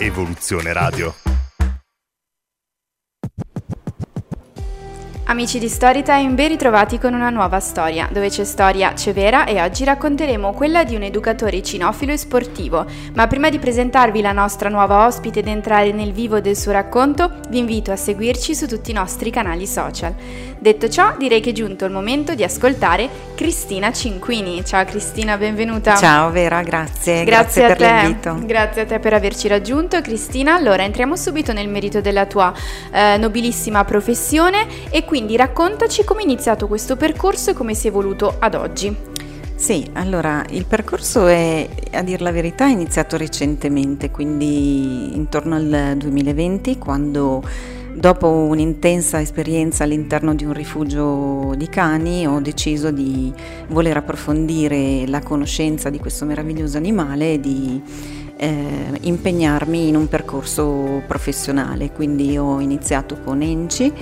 Evoluzione Radio. Amici di Storytime, ben ritrovati con una nuova storia. Dove c'è storia c'è vera e oggi racconteremo quella di un educatore cinofilo e sportivo. Ma prima di presentarvi la nostra nuova ospite ed entrare nel vivo del suo racconto, vi invito a seguirci su tutti i nostri canali social. Detto ciò, direi che è giunto il momento di ascoltare Cristina Cinquini. Ciao Cristina, benvenuta. Ciao Vera, grazie. Grazie, grazie per te. l'invito. Grazie a te per averci raggiunto. Cristina, allora entriamo subito nel merito della tua eh, nobilissima professione e quindi raccontaci come è iniziato questo percorso e come si è evoluto ad oggi. Sì, allora il percorso è, a dir la verità, è iniziato recentemente, quindi intorno al 2020, quando dopo un'intensa esperienza all'interno di un rifugio di cani ho deciso di voler approfondire la conoscenza di questo meraviglioso animale e di eh, impegnarmi in un percorso professionale. Quindi ho iniziato con Enci,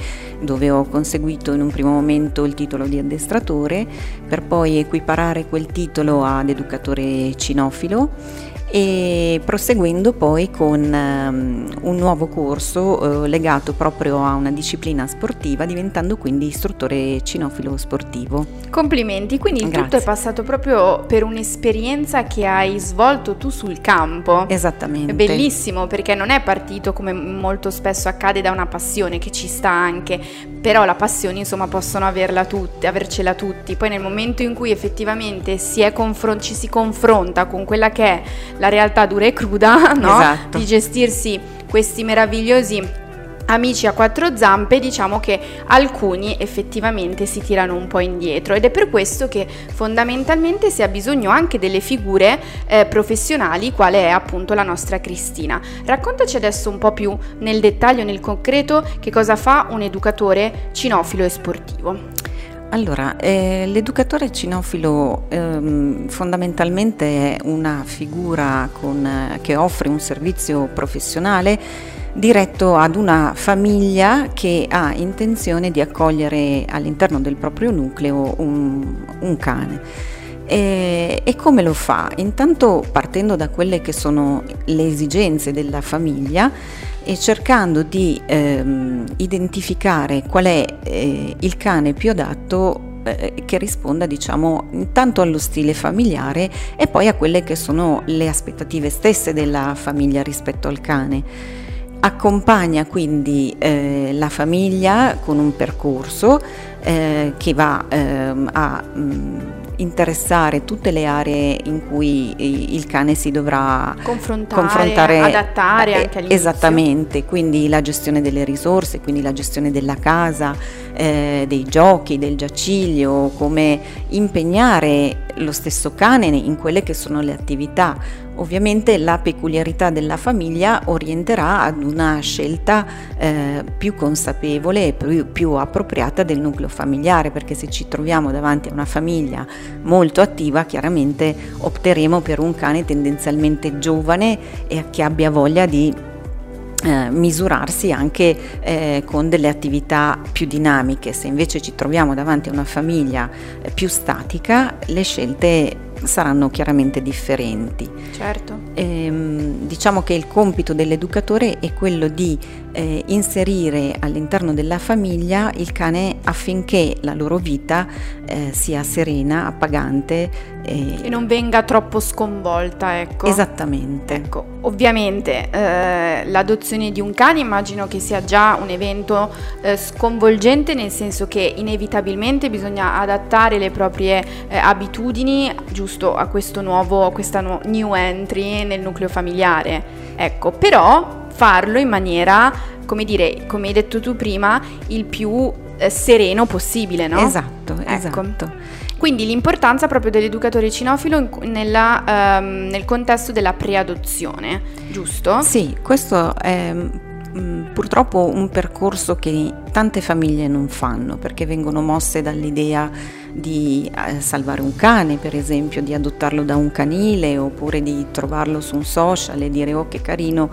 dove ho conseguito in un primo momento il titolo di addestratore, per poi equiparare quel titolo ad educatore cinofilo e proseguendo poi con um, un nuovo corso uh, legato proprio a una disciplina sportiva, diventando quindi istruttore cinofilo sportivo. Complimenti, quindi il tutto è passato proprio per un'esperienza che hai svolto tu sul campo. Esattamente. È bellissimo perché non è partito come molto spesso accade da una passione che ci sta anche, però la passione insomma possono averla tutti, avercela tutti. Poi nel momento in cui effettivamente si confron- ci si confronta con quella che è la realtà dura e cruda, no? Esatto. Di gestirsi questi meravigliosi amici a quattro zampe, diciamo che alcuni effettivamente si tirano un po' indietro ed è per questo che fondamentalmente si ha bisogno anche delle figure eh, professionali, quale è appunto la nostra Cristina. Raccontaci adesso un po' più nel dettaglio, nel concreto, che cosa fa un educatore cinofilo e sportivo. Allora, eh, l'educatore cinofilo ehm, fondamentalmente è una figura con, eh, che offre un servizio professionale diretto ad una famiglia che ha intenzione di accogliere all'interno del proprio nucleo un, un cane. E, e, come lo fa? Intanto partendo da quelle che sono le esigenze della famiglia e cercando di ehm, identificare qual è eh, il cane più adatto eh, che risponda diciamo intanto allo stile familiare e poi a quelle che sono le aspettative stesse della famiglia rispetto al cane. accompagna quindi eh, la famiglia con un percorso eh, che va ehm, a mh, mm, interessare tutte le aree in cui il cane si dovrà confrontare, confrontare adattare eh, anche all'inizio. Esattamente, quindi la gestione delle risorse, quindi la gestione della casa, eh, dei giochi, del giaciglio, come impegnare lo stesso cane in quelle che sono le attività. Ovviamente la peculiarità della famiglia orienterà ad una scelta eh, più consapevole e più, più appropriata del nucleo familiare, perché se ci troviamo davanti a una famiglia molto attiva, chiaramente opteremo per un cane tendenzialmente giovane e che abbia voglia di eh, misurarsi anche eh, con delle attività più dinamiche. Se invece ci troviamo davanti a una famiglia eh, più statica, le scelte saranno chiaramente differenti. Certo. Ehm, diciamo che il compito dell'educatore è quello di eh, inserire all'interno della famiglia il cane affinché la loro vita eh, sia serena, appagante. Eh, e non venga troppo sconvolta, ecco. Esattamente. Ecco, ovviamente eh, l'adozione di un cane immagino che sia già un evento eh, sconvolgente nel senso che inevitabilmente bisogna adattare le proprie eh, abitudini giusto a questo nuovo, questa nu- new entry nel nucleo familiare. Ecco, però farlo in maniera, come dire, come hai detto tu prima, il più eh, sereno possibile, no? Esatto, ecco. esatto. Quindi l'importanza proprio dell'educatore cinofilo nella, um, nel contesto della preadozione, giusto? Sì, questo è mm, purtroppo un percorso che tante famiglie non fanno perché vengono mosse dall'idea di eh, salvare un cane, per esempio, di adottarlo da un canile oppure di trovarlo su un social e dire oh che carino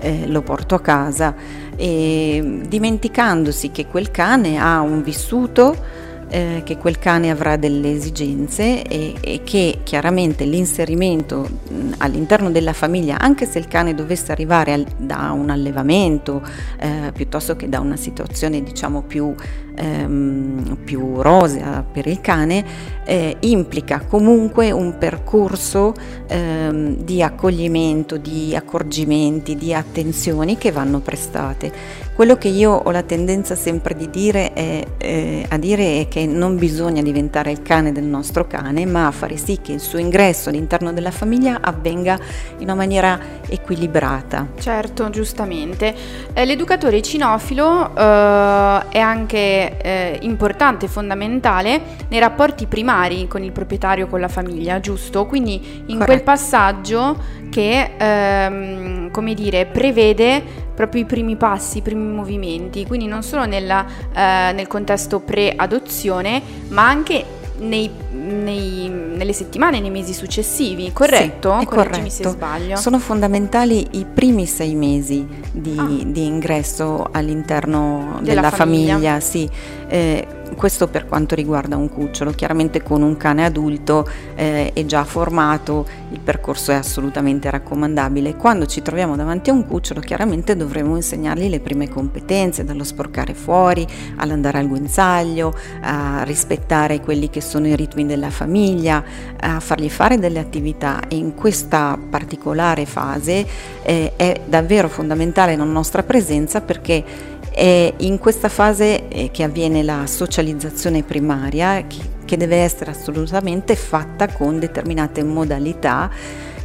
eh, lo porto a casa. E dimenticandosi che quel cane ha un vissuto eh, che quel cane avrà delle esigenze e, e che chiaramente l'inserimento mh, all'interno della famiglia, anche se il cane dovesse arrivare al, da un allevamento eh, piuttosto che da una situazione diciamo più ehm, più rosea per il cane, eh, implica comunque un percorso ehm, di accoglimento, di accorgimenti, di attenzioni che vanno prestate. Quello che io ho la tendenza sempre di dire è, eh, a dire è che non bisogna diventare il cane del nostro cane, ma fare sì che il suo ingresso all'interno della famiglia avvenga in una maniera equilibrata. Certo, giustamente. Eh, l'educatore cinofilo eh, è anche eh, importante, fondamentale nei rapporti primari con il proprietario, con la famiglia, giusto? Quindi in Corretto. quel passaggio che, ehm, come dire, prevede proprio i primi passi, i primi movimenti, quindi non solo nella, eh, nel contesto pre-adozione, ma anche nei, nei, nelle settimane, nei mesi successivi, corretto? Sì, corretto. se sbaglio. Sono fondamentali i primi sei mesi di, ah. di ingresso all'interno della, della famiglia. famiglia sì. Eh, questo per quanto riguarda un cucciolo, chiaramente con un cane adulto eh, è già formato, il percorso è assolutamente raccomandabile. Quando ci troviamo davanti a un cucciolo chiaramente dovremo insegnargli le prime competenze, dallo sporcare fuori, all'andare al guinzaglio, a rispettare quelli che sono i ritmi della famiglia, a fargli fare delle attività e in questa particolare fase eh, è davvero fondamentale la nostra presenza perché è in questa fase eh, che avviene la socializzazione primaria che deve essere assolutamente fatta con determinate modalità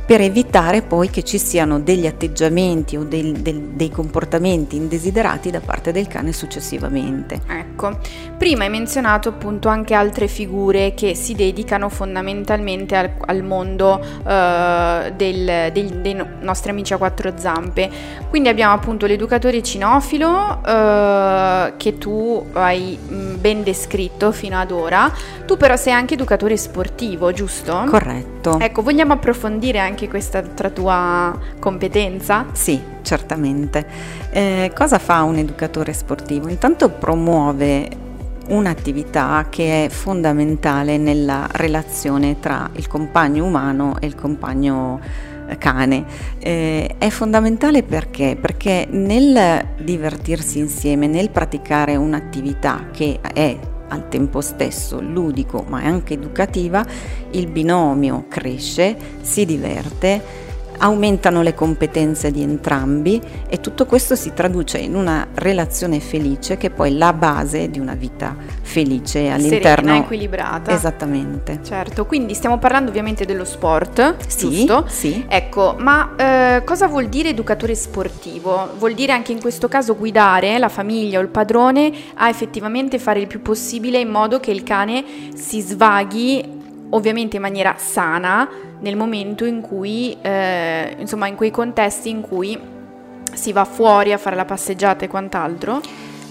per evitare poi che ci siano degli atteggiamenti o del, del, dei comportamenti indesiderati da parte del cane successivamente. Ecco, prima hai menzionato appunto anche altre figure che si dedicano fondamentalmente al, al mondo uh, del, dei nostri amici a quattro zampe. Quindi abbiamo appunto l'educatore cinofilo uh, che tu hai mm, ben descritto fino ad ora, tu però sei anche educatore sportivo, giusto? Corretto. Ecco, vogliamo approfondire anche anche questa tra tua competenza? Sì, certamente. Eh, cosa fa un educatore sportivo? Intanto promuove un'attività che è fondamentale nella relazione tra il compagno umano e il compagno eh, cane. Eh, è fondamentale perché? Perché nel divertirsi insieme, nel praticare un'attività che è al tempo stesso ludico ma anche educativa, il binomio cresce, si diverte, aumentano le competenze di entrambi e tutto questo si traduce in una relazione felice che è poi la base di una vita felice all'interno Serena, equilibrata. Esattamente. Certo, quindi stiamo parlando ovviamente dello sport, Sì, giusto? sì. Ecco, ma eh, cosa vuol dire educatore sportivo? Vuol dire anche in questo caso guidare la famiglia o il padrone a effettivamente fare il più possibile in modo che il cane si svaghi ovviamente in maniera sana nel momento in cui, eh, insomma, in quei contesti in cui si va fuori a fare la passeggiata e quant'altro.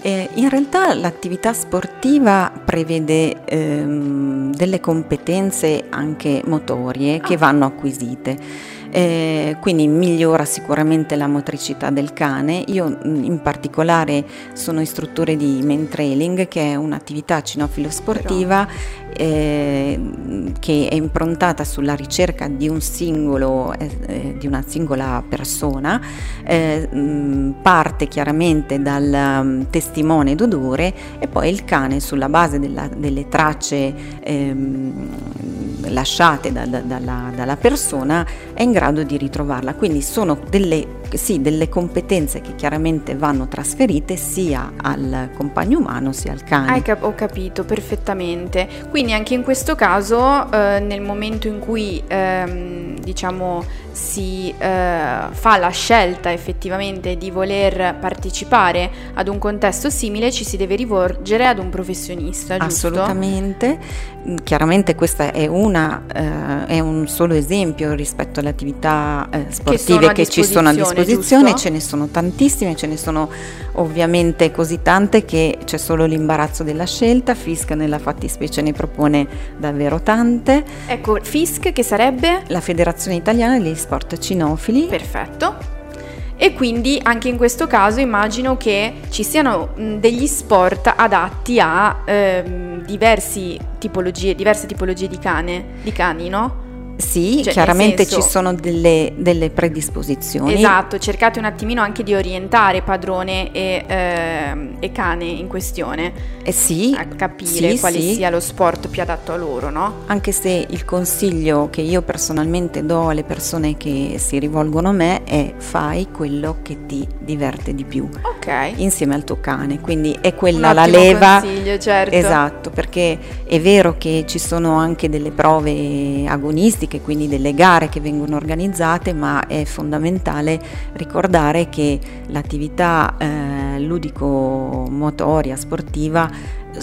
Eh, in realtà l'attività sportiva prevede ehm, delle competenze anche motorie che vanno acquisite. Eh, quindi migliora sicuramente la motricità del cane. Io mh, in particolare sono istruttore di main trailing, che è un'attività cinofilo sportiva eh, che è improntata sulla ricerca di un singolo, eh, eh, di una singola persona, eh, mh, parte chiaramente dal um, testimone d'odore e poi il cane sulla base della- delle tracce ehm, lasciate da- da- dalla, dalla persona è in grado di ritrovarla. Quindi sono delle, sì, delle competenze che chiaramente vanno trasferite sia al compagno umano sia al cane. Cap- ho capito perfettamente. Quindi anche in questo caso, eh, nel momento in cui ehm, diciamo si eh, fa la scelta effettivamente di voler partecipare ad un contesto simile, ci si deve rivolgere ad un professionista, giusto? Assolutamente, Mm, chiaramente questa è, una, eh, è un solo esempio rispetto alle attività eh, sportive a che, ci sono a disposizione, disposizione, giusto? ce ne sono tantissime, ce ne sono ovviamente così tante che c'è solo l'imbarazzo della scelta, FISC nella fattispecie ne propone davvero tante, Ecco, FISC che sarebbe? la Federazione Italiana degli Sport Cinofili Perfetto. E quindi anche in questo caso immagino che ci siano degli sport adatti a ehm, diversi tipologie, diverse tipologie di cane, di cani, no? Sì, Cioè, chiaramente senso- ci sono delle, delle predisposizioni. Esatto, cercate un attimino anche di orientare padrone e, ehm, e cane in questione, Eh sì, a capire sì, quale sì. sia lo sport più adatto a loro, no? Anche se il consiglio che io personalmente do alle persone che si rivolgono a me è fai quello che ti diverte di più Ok. insieme al tuo cane, quindi è quella la leva. consiglio, certo. Esatto, perché è vero che ci sono anche delle prove agonistiche, quindi delle gare che vengono organizzate, ma è fondamentale ricordare che l'attività eh, ludico-motoria sportiva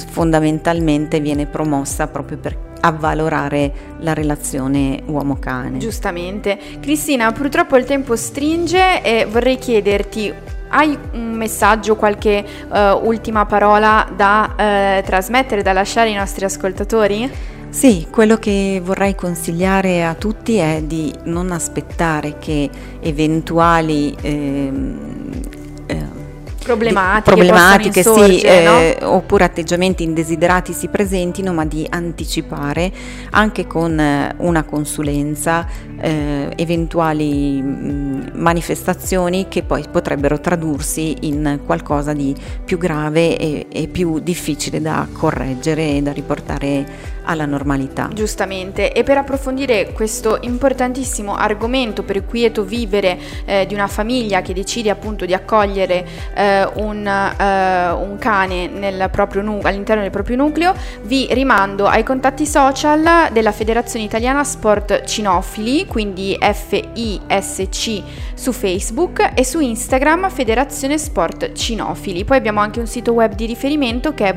fondamentalmente viene promossa proprio per avvalorare la relazione uomo-cane. Giustamente. Cristina, purtroppo il tempo stringe e vorrei chiederti, hai un messaggio, qualche eh, ultima parola da eh, trasmettere, da lasciare ai nostri ascoltatori? Sì, quello che vorrei consigliare a tutti è di non aspettare che eventuali ehm, eh, Problematiche, problematiche, sì, insorgere, no? eh, oppure atteggiamenti indesiderati si presentino, ma di anticipare anche con eh, una consulenza eh, eventuali mh, manifestazioni che poi potrebbero tradursi in qualcosa di più grave e, e più difficile da correggere e da riportare alla normalità. Giustamente, e per approfondire questo importantissimo argomento per il quieto vivere eh, di una famiglia che decide appunto di accogliere eh, un, eh, un cane nu- all'interno del proprio nucleo, vi rimando ai contatti social della Federazione Italiana Sport Cinofili, quindi FISC su Facebook e su Instagram Federazione Sport Cinofili. Poi abbiamo anche un sito web di riferimento che è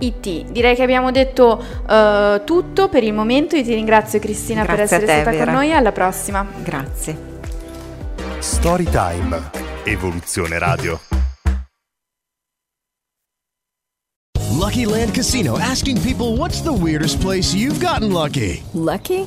www.sportcinofili.it. Direi che abbiamo detto eh, tutto per il momento. Io ti ringrazio Cristina per Grazie a essere te, stata Vera. con noi alla prossima. Grazie. Storytime. Evoluzione Radio. Lucky Land Casino asking people what's the weirdest place you've gotten lucky? Lucky?